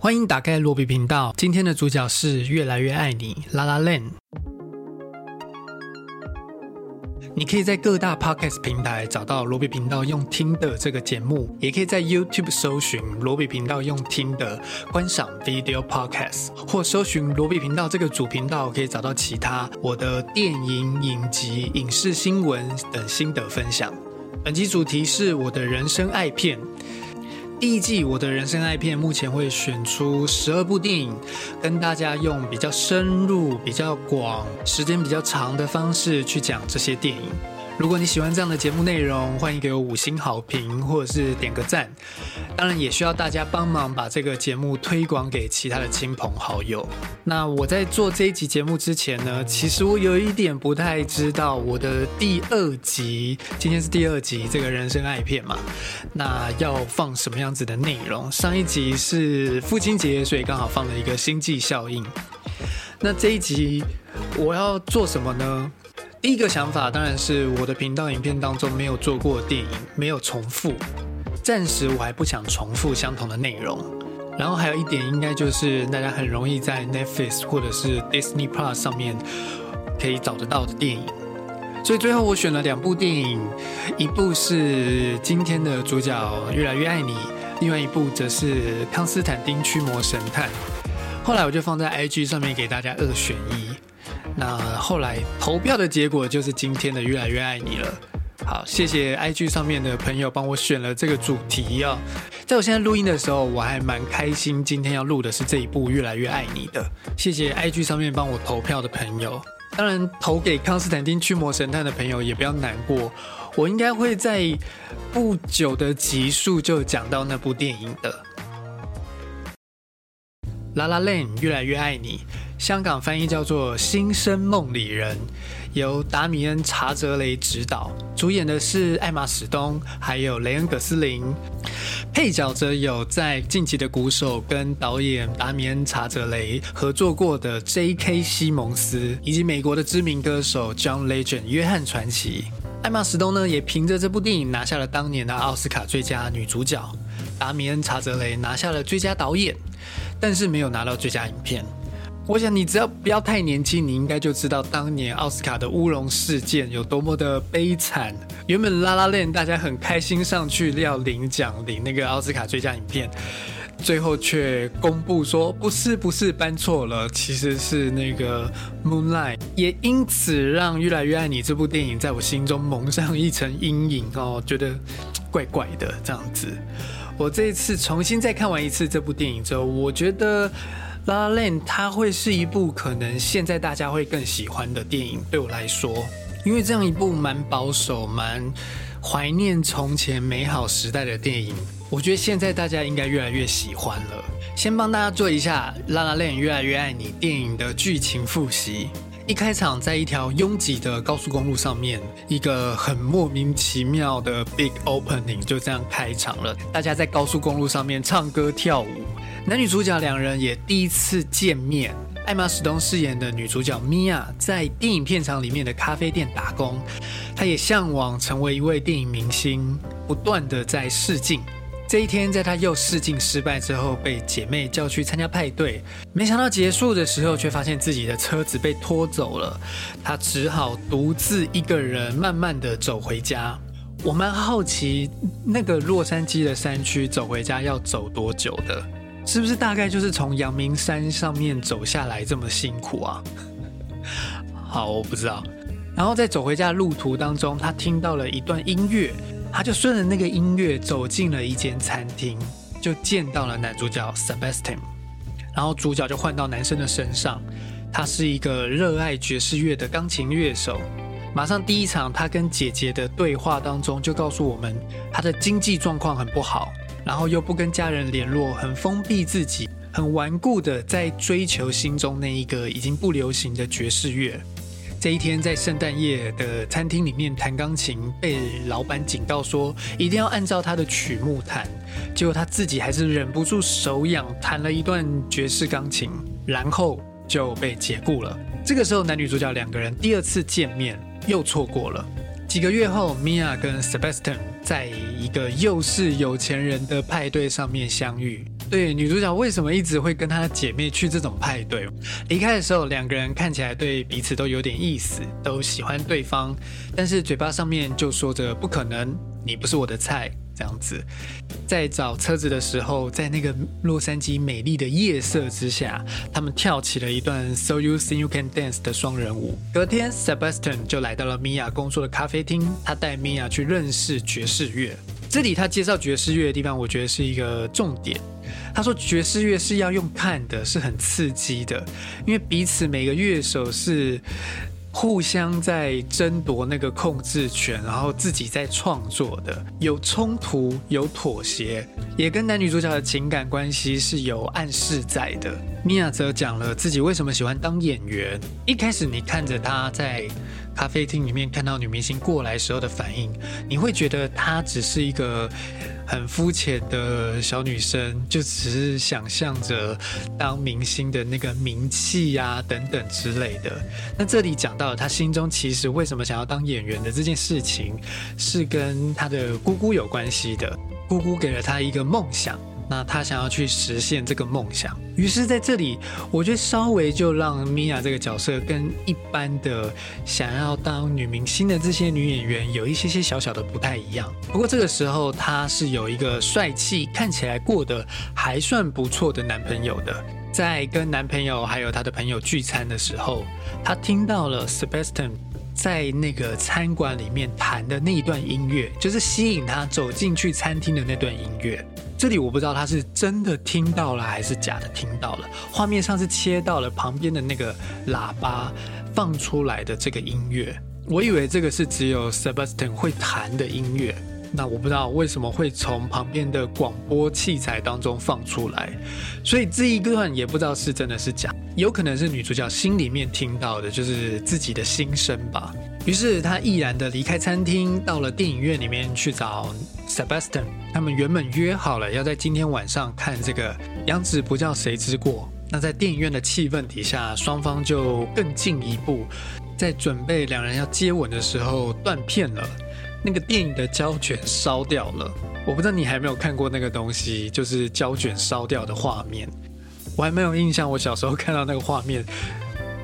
欢迎打开罗比频道。今天的主角是越来越爱你，拉拉链。你可以在各大 podcast 平台找到罗比频道用听的这个节目，也可以在 YouTube 搜寻罗比频道用听的观赏 video podcast，或搜寻罗比频道这个主频道，可以找到其他我的电影、影集、影视新闻等心得分享。本集主题是我的人生爱片。第一季我的人生爱片目前会选出十二部电影，跟大家用比较深入、比较广、时间比较长的方式去讲这些电影。如果你喜欢这样的节目内容，欢迎给我五星好评或者是点个赞。当然也需要大家帮忙把这个节目推广给其他的亲朋好友。那我在做这一集节目之前呢，其实我有一点不太知道我的第二集，今天是第二集这个人生爱片嘛，那要放什么样子的内容？上一集是父亲节，所以刚好放了一个星际效应。那这一集我要做什么呢？第一个想法当然是我的频道影片当中没有做过电影，没有重复。暂时我还不想重复相同的内容。然后还有一点，应该就是大家很容易在 Netflix 或者是 Disney Plus 上面可以找得到的电影。所以最后我选了两部电影，一部是今天的主角《越来越爱你》，另外一部则是《康斯坦丁驱魔神探》。后来我就放在 IG 上面给大家二选一。那后来投票的结果就是今天的越来越爱你了。好，谢谢 IG 上面的朋友帮我选了这个主题啊。在我现在录音的时候，我还蛮开心，今天要录的是这一部越来越爱你的。谢谢 IG 上面帮我投票的朋友。当然，投给康斯坦丁驱魔神探的朋友也不要难过，我应该会在不久的集数就讲到那部电影的。La La Land 越来越爱你。香港翻译叫做《新生梦里人》，由达米恩·查泽雷执导，主演的是艾玛·史东，还有雷恩·葛斯林，配角则有在《近期的鼓手》跟导演达米恩·查泽雷合作过的 J.K. 西蒙斯，以及美国的知名歌手 John Legend 约翰传奇。艾玛·史东呢，也凭着这部电影拿下了当年的奥斯卡最佳女主角，达米恩·查泽雷拿下了最佳导演，但是没有拿到最佳影片。我想你只要不要太年轻，你应该就知道当年奥斯卡的乌龙事件有多么的悲惨。原本拉拉链大家很开心上去要领奖，领那个奥斯卡最佳影片，最后却公布说不是不是搬错了，其实是那个 Moonlight，也因此让越来越爱你这部电影在我心中蒙上一层阴影哦，觉得怪怪的这样子。我这一次重新再看完一次这部电影之后，我觉得。《La La Land》它会是一部可能现在大家会更喜欢的电影，对我来说，因为这样一部蛮保守、蛮怀念从前美好时代的电影，我觉得现在大家应该越来越喜欢了。先帮大家做一下《La La Land》越来越爱你电影的剧情复习。一开场在一条拥挤的高速公路上面，一个很莫名其妙的 Big Opening 就这样开场了，大家在高速公路上面唱歌跳舞。男女主角两人也第一次见面。艾玛史东饰演的女主角米娅在电影片场里面的咖啡店打工，她也向往成为一位电影明星，不断的在试镜。这一天，在他又试镜失败之后，被姐妹叫去参加派对，没想到结束的时候，却发现自己的车子被拖走了。他只好独自一个人慢慢的走回家。我蛮好奇，那个洛杉矶的山区走回家要走多久的？是不是大概就是从阳明山上面走下来这么辛苦啊？好，我不知道。然后在走回家的路途当中，他听到了一段音乐，他就顺着那个音乐走进了一间餐厅，就见到了男主角 Sebastian。然后主角就换到男生的身上，他是一个热爱爵士乐的钢琴乐手。马上第一场他跟姐姐的对话当中，就告诉我们他的经济状况很不好。然后又不跟家人联络，很封闭自己，很顽固的在追求心中那一个已经不流行的爵士乐。这一天在圣诞夜的餐厅里面弹钢琴，被老板警告说一定要按照他的曲目弹，结果他自己还是忍不住手痒，弹了一段爵士钢琴，然后就被解雇了。这个时候男女主角两个人第二次见面又错过了。几个月后，Mia 跟 Sebastian 在一个又是有钱人的派对上面相遇。对，女主角为什么一直会跟她姐妹去这种派对？离开的时候，两个人看起来对彼此都有点意思，都喜欢对方，但是嘴巴上面就说着不可能，你不是我的菜。这样子，在找车子的时候，在那个洛杉矶美丽的夜色之下，他们跳起了一段 So You Think You Can Dance 的双人舞。隔天，Sebastian 就来到了米娅工作的咖啡厅，他带米娅去认识爵士乐。这里他介绍爵士乐的地方，我觉得是一个重点。他说爵士乐是要用看的，是很刺激的，因为彼此每个乐手是。互相在争夺那个控制权，然后自己在创作的，有冲突，有妥协，也跟男女主角的情感关系是有暗示在的。米娅则讲了自己为什么喜欢当演员。一开始你看着他在咖啡厅里面看到女明星过来时候的反应，你会觉得她只是一个。很肤浅的小女生，就只是想象着当明星的那个名气呀，等等之类的。那这里讲到她心中其实为什么想要当演员的这件事情，是跟她的姑姑有关系的。姑姑给了她一个梦想。那他想要去实现这个梦想，于是在这里，我觉得稍微就让米娅这个角色跟一般的想要当女明星的这些女演员有一些些小小的不太一样。不过这个时候，她是有一个帅气、看起来过得还算不错的男朋友的。在跟男朋友还有他的朋友聚餐的时候，她听到了 Sebastian 在那个餐馆里面弹的那一段音乐，就是吸引她走进去餐厅的那段音乐。这里我不知道他是真的听到了还是假的听到了，画面上是切到了旁边的那个喇叭放出来的这个音乐，我以为这个是只有 Sebastian 会弹的音乐。那我不知道为什么会从旁边的广播器材当中放出来，所以这一段也不知道是真的是假，有可能是女主角心里面听到的，就是自己的心声吧。于是她毅然的离开餐厅，到了电影院里面去找 Sebastian。他们原本约好了要在今天晚上看这个《杨子不叫谁之过》。那在电影院的气氛底下，双方就更进一步，在准备两人要接吻的时候断片了。那个电影的胶卷烧掉了，我不知道你还没有看过那个东西，就是胶卷烧掉的画面，我还没有印象。我小时候看到那个画面。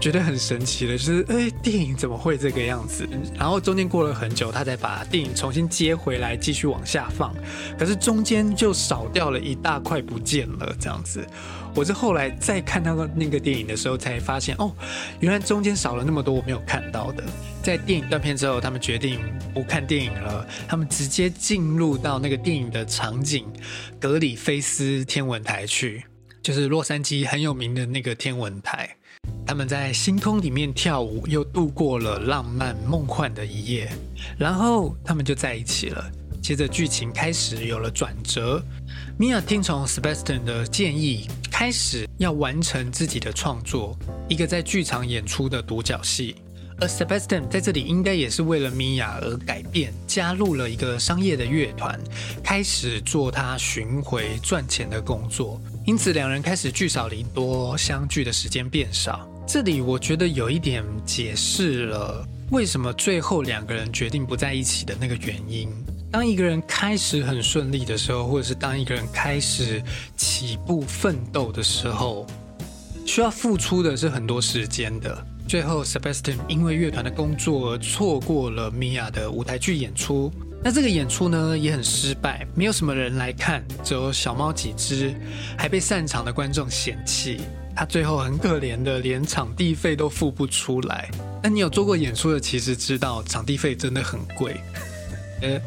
觉得很神奇的，就是哎，电影怎么会这个样子？然后中间过了很久，他才把电影重新接回来，继续往下放。可是中间就少掉了一大块，不见了。这样子，我是后来再看那个那个电影的时候，才发现哦，原来中间少了那么多我没有看到的。在电影断片之后，他们决定不看电影了，他们直接进入到那个电影的场景——格里菲斯天文台去，就是洛杉矶很有名的那个天文台。他们在星空里面跳舞，又度过了浪漫梦幻的一夜，然后他们就在一起了。接着剧情开始有了转折，米娅听从 Sebastian 的建议，开始要完成自己的创作，一个在剧场演出的独角戏。而 Sebastian 在这里应该也是为了米娅而改变，加入了一个商业的乐团，开始做他巡回赚钱的工作。因此，两人开始聚少离多，相聚的时间变少。这里我觉得有一点解释了为什么最后两个人决定不在一起的那个原因。当一个人开始很顺利的时候，或者是当一个人开始起步奋斗的时候，需要付出的是很多时间的。最后，Sebastian 因为乐团的工作而错过了米娅的舞台剧演出。那这个演出呢也很失败，没有什么人来看，只有小猫几只，还被散场的观众嫌弃。他最后很可怜的，连场地费都付不出来。那你有做过演出的，其实知道场地费真的很贵。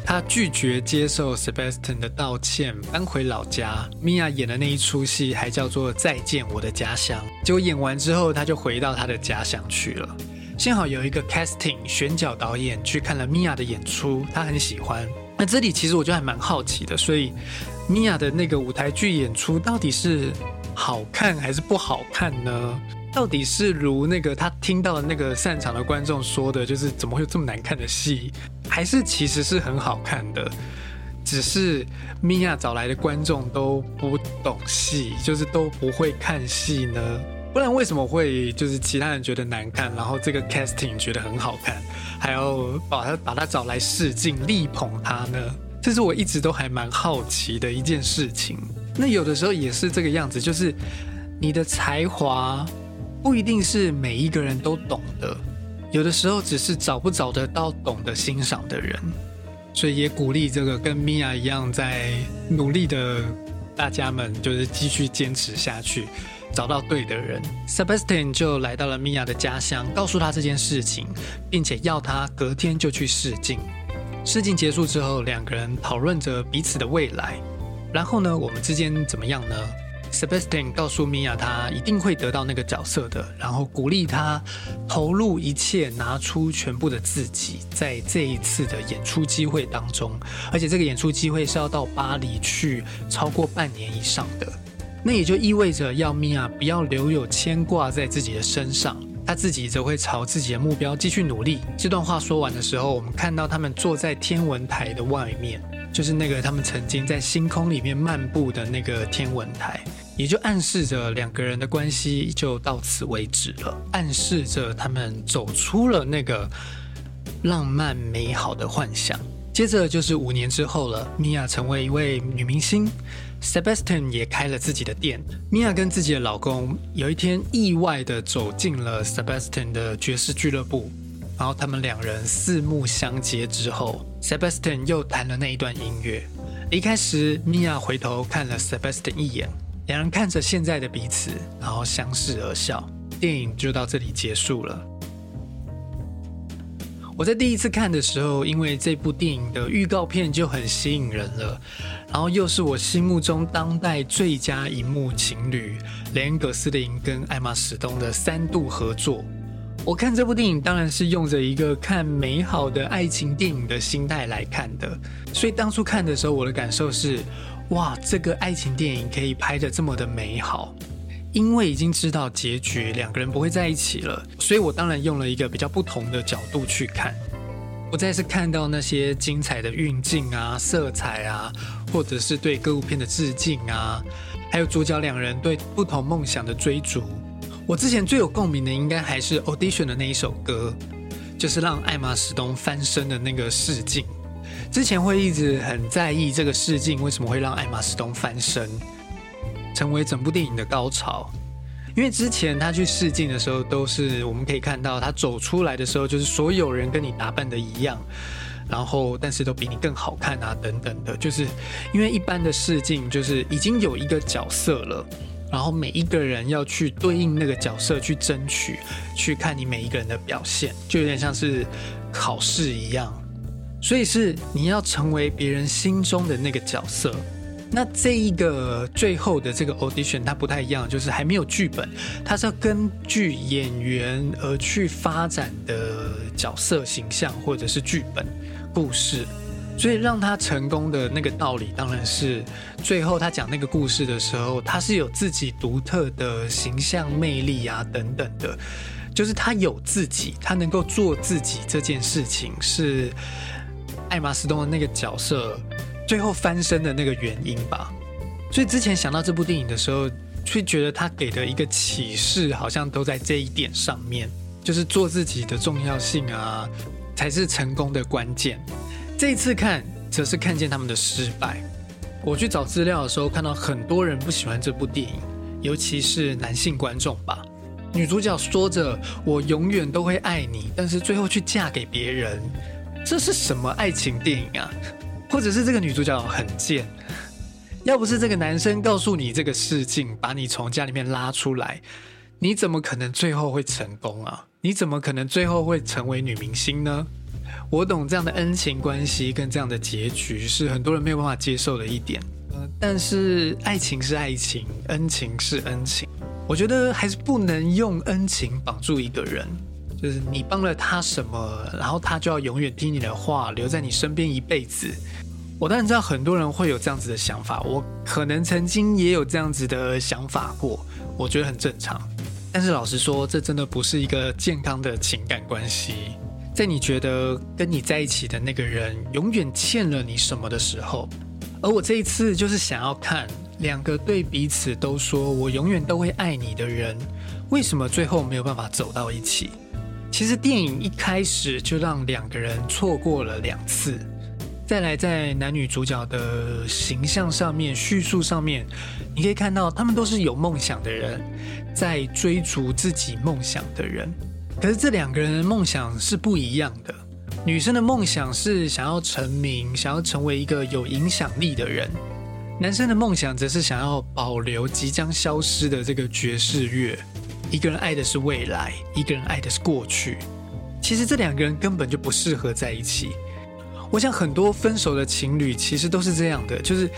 他拒绝接受 Sebastian 的道歉，搬回老家。米娅演的那一出戏还叫做《再见我的家乡》，结果演完之后，他就回到他的家乡去了。幸好有一个 casting 选角导演去看了米娅的演出，他很喜欢。那这里其实我就还蛮好奇的，所以米娅的那个舞台剧演出到底是好看还是不好看呢？到底是如那个他听到的那个散场的观众说的，就是怎么会有这么难看的戏，还是其实是很好看的，只是米娅找来的观众都不懂戏，就是都不会看戏呢？不然为什么会就是其他人觉得难看，然后这个 casting 觉得很好看，还要把他把他找来试镜力捧他呢？这是我一直都还蛮好奇的一件事情。那有的时候也是这个样子，就是你的才华不一定是每一个人都懂的，有的时候只是找不找得到懂得欣赏的人。所以也鼓励这个跟米娅一样在努力的大家们，就是继续坚持下去，找到对的人。Sebastian 就来到了米娅的家乡，告诉他这件事情，并且要他隔天就去试镜。试镜结束之后，两个人讨论着彼此的未来。然后呢，我们之间怎么样呢？Sebastian 告诉米娅，他一定会得到那个角色的，然后鼓励他投入一切，拿出全部的自己，在这一次的演出机会当中，而且这个演出机会是要到巴黎去超过半年以上的，那也就意味着要米娅不要留有牵挂在自己的身上，他自己则会朝自己的目标继续努力。这段话说完的时候，我们看到他们坐在天文台的外面。就是那个他们曾经在星空里面漫步的那个天文台，也就暗示着两个人的关系就到此为止了，暗示着他们走出了那个浪漫美好的幻想。接着就是五年之后了，米娅成为一位女明星，Sebastian 也开了自己的店。米娅跟自己的老公有一天意外的走进了 Sebastian 的爵士俱乐部。然后他们两人四目相接之后，Sebastian 又弹了那一段音乐。离开时，米娅回头看了 Sebastian 一眼，两人看着现在的彼此，然后相视而笑。电影就到这里结束了。我在第一次看的时候，因为这部电影的预告片就很吸引人了，然后又是我心目中当代最佳荧幕情侣雷恩·葛斯林跟艾玛·史东的三度合作。我看这部电影当然是用着一个看美好的爱情电影的心态来看的，所以当初看的时候，我的感受是：哇，这个爱情电影可以拍的这么的美好。因为已经知道结局，两个人不会在一起了，所以我当然用了一个比较不同的角度去看。不再是看到那些精彩的运镜啊、色彩啊，或者是对歌舞片的致敬啊，还有主角两人对不同梦想的追逐。我之前最有共鸣的，应该还是 Audition 的那一首歌，就是让艾玛史东翻身的那个试镜。之前会一直很在意这个试镜为什么会让艾玛史东翻身，成为整部电影的高潮。因为之前他去试镜的时候，都是我们可以看到他走出来的时候，就是所有人跟你打扮的一样，然后但是都比你更好看啊，等等的。就是因为一般的试镜，就是已经有一个角色了。然后每一个人要去对应那个角色去争取，去看你每一个人的表现，就有点像是考试一样。所以是你要成为别人心中的那个角色。那这一个最后的这个 audition 它不太一样，就是还没有剧本，它是要根据演员而去发展的角色形象或者是剧本故事。所以让他成功的那个道理，当然是最后他讲那个故事的时候，他是有自己独特的形象魅力啊，等等的，就是他有自己，他能够做自己这件事情，是艾玛斯东的那个角色最后翻身的那个原因吧。所以之前想到这部电影的时候，会觉得他给的一个启示，好像都在这一点上面，就是做自己的重要性啊，才是成功的关键。这次看，则是看见他们的失败。我去找资料的时候，看到很多人不喜欢这部电影，尤其是男性观众吧。女主角说着“我永远都会爱你”，但是最后去嫁给别人，这是什么爱情电影啊？或者是这个女主角很贱？要不是这个男生告诉你这个事情，把你从家里面拉出来，你怎么可能最后会成功啊？你怎么可能最后会成为女明星呢？我懂这样的恩情关系跟这样的结局是很多人没有办法接受的一点，但是爱情是爱情，恩情是恩情，我觉得还是不能用恩情绑住一个人，就是你帮了他什么，然后他就要永远听你的话，留在你身边一辈子。我当然知道很多人会有这样子的想法，我可能曾经也有这样子的想法过，我觉得很正常。但是老实说，这真的不是一个健康的情感关系。在你觉得跟你在一起的那个人永远欠了你什么的时候，而我这一次就是想要看两个对彼此都说我永远都会爱你的人，为什么最后没有办法走到一起？其实电影一开始就让两个人错过了两次，再来，在男女主角的形象上面、叙述上面，你可以看到他们都是有梦想的人，在追逐自己梦想的人。可是这两个人的梦想是不一样的。女生的梦想是想要成名，想要成为一个有影响力的人；男生的梦想则是想要保留即将消失的这个爵士乐。一个人爱的是未来，一个人爱的是过去。其实这两个人根本就不适合在一起。我想很多分手的情侣其实都是这样的，就是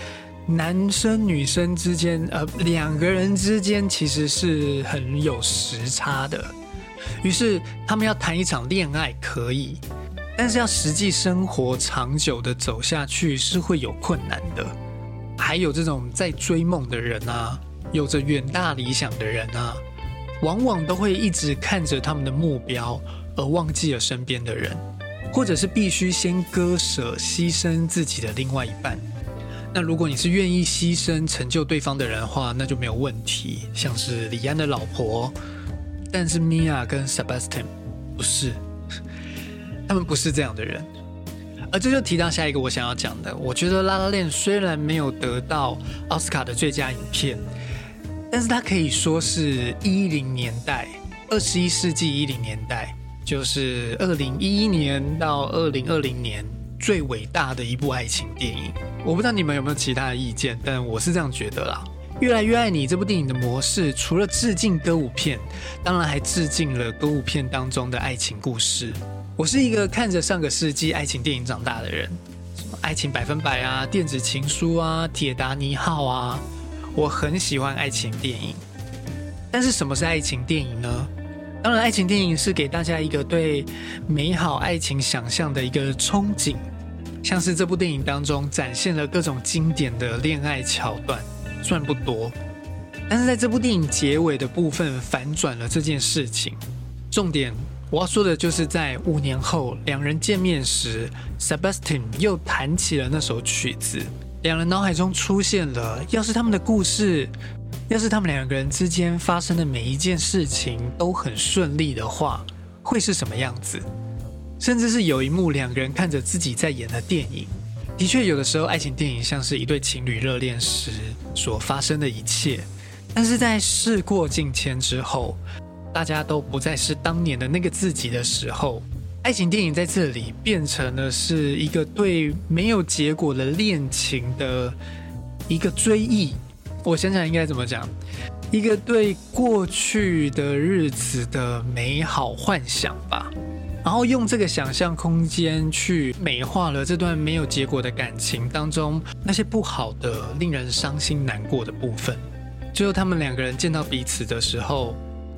男生女生之间，呃，两个人之间其实是很有时差的。于是他们要谈一场恋爱可以，但是要实际生活长久的走下去是会有困难的。还有这种在追梦的人啊，有着远大理想的人啊，往往都会一直看着他们的目标，而忘记了身边的人。或者是必须先割舍、牺牲自己的另外一半。那如果你是愿意牺牲、成就对方的人的话，那就没有问题。像是李安的老婆，但是米娅跟 Sebastian 不是，他们不是这样的人。而这就提到下一个我想要讲的，我觉得《拉拉链》虽然没有得到奥斯卡的最佳影片，但是它可以说是一零年代、二十一世纪一零年代。就是二零一一年到二零二零年最伟大的一部爱情电影。我不知道你们有没有其他的意见，但我是这样觉得啦。越来越爱你这部电影的模式，除了致敬歌舞片，当然还致敬了歌舞片当中的爱情故事。我是一个看着上个世纪爱情电影长大的人，什么《爱情百分百》啊，《电子情书》啊，《铁达尼号》啊，我很喜欢爱情电影。但是什么是爱情电影呢？当然，爱情电影是给大家一个对美好爱情想象的一个憧憬，像是这部电影当中展现了各种经典的恋爱桥段，虽然不多，但是在这部电影结尾的部分反转了这件事情。重点我要说的就是在五年后两人见面时，Sebastian 又弹起了那首曲子，两人脑海中出现了，要是他们的故事。要是他们两个人之间发生的每一件事情都很顺利的话，会是什么样子？甚至是有一幕两个人看着自己在演的电影。的确，有的时候爱情电影像是一对情侣热恋时所发生的一切，但是在事过境迁之后，大家都不再是当年的那个自己的时候，爱情电影在这里变成了是一个对没有结果的恋情的一个追忆。我想想应该怎么讲，一个对过去的日子的美好幻想吧，然后用这个想象空间去美化了这段没有结果的感情当中那些不好的、令人伤心难过的部分。最后他们两个人见到彼此的时候，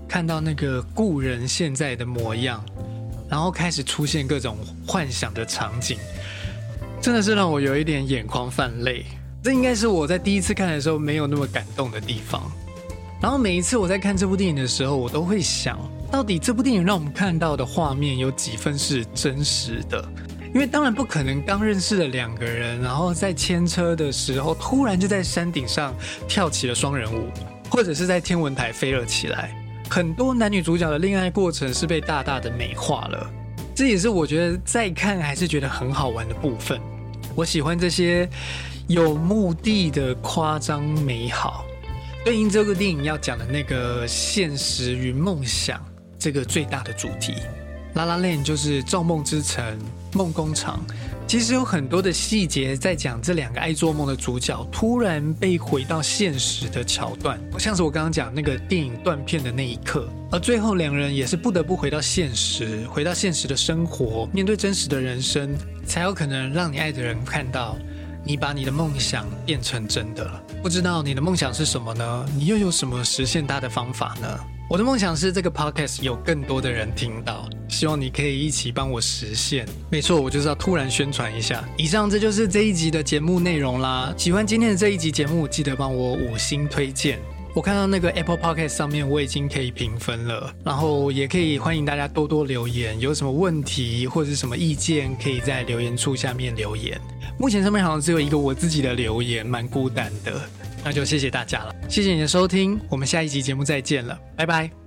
看到那个故人现在的模样，然后开始出现各种幻想的场景，真的是让我有一点眼眶泛泪。这应该是我在第一次看的时候没有那么感动的地方。然后每一次我在看这部电影的时候，我都会想到底这部电影让我们看到的画面有几分是真实的？因为当然不可能刚认识的两个人，然后在牵车的时候突然就在山顶上跳起了双人舞，或者是在天文台飞了起来。很多男女主角的恋爱过程是被大大的美化了，这也是我觉得再看还是觉得很好玩的部分。我喜欢这些。有目的的夸张美好，对应这个电影要讲的那个现实与梦想这个最大的主题，《拉拉链》就是造梦之城、梦工厂。其实有很多的细节在讲这两个爱做梦的主角突然被回到现实的桥段，像是我刚刚讲那个电影断片的那一刻，而最后两人也是不得不回到现实，回到现实的生活，面对真实的人生，才有可能让你爱的人看到。你把你的梦想变成真的了，不知道你的梦想是什么呢？你又有什么实现它的方法呢？我的梦想是这个 podcast 有更多的人听到，希望你可以一起帮我实现。没错，我就是要突然宣传一下。以上这就是这一集的节目内容啦。喜欢今天的这一集节目，记得帮我五星推荐。我看到那个 Apple p o c k e t 上面我已经可以评分了，然后也可以欢迎大家多多留言，有什么问题或者是什么意见，可以在留言处下面留言。目前上面好像只有一个我自己的留言，蛮孤单的。那就谢谢大家了，谢谢你的收听，我们下一集节目再见了，拜拜。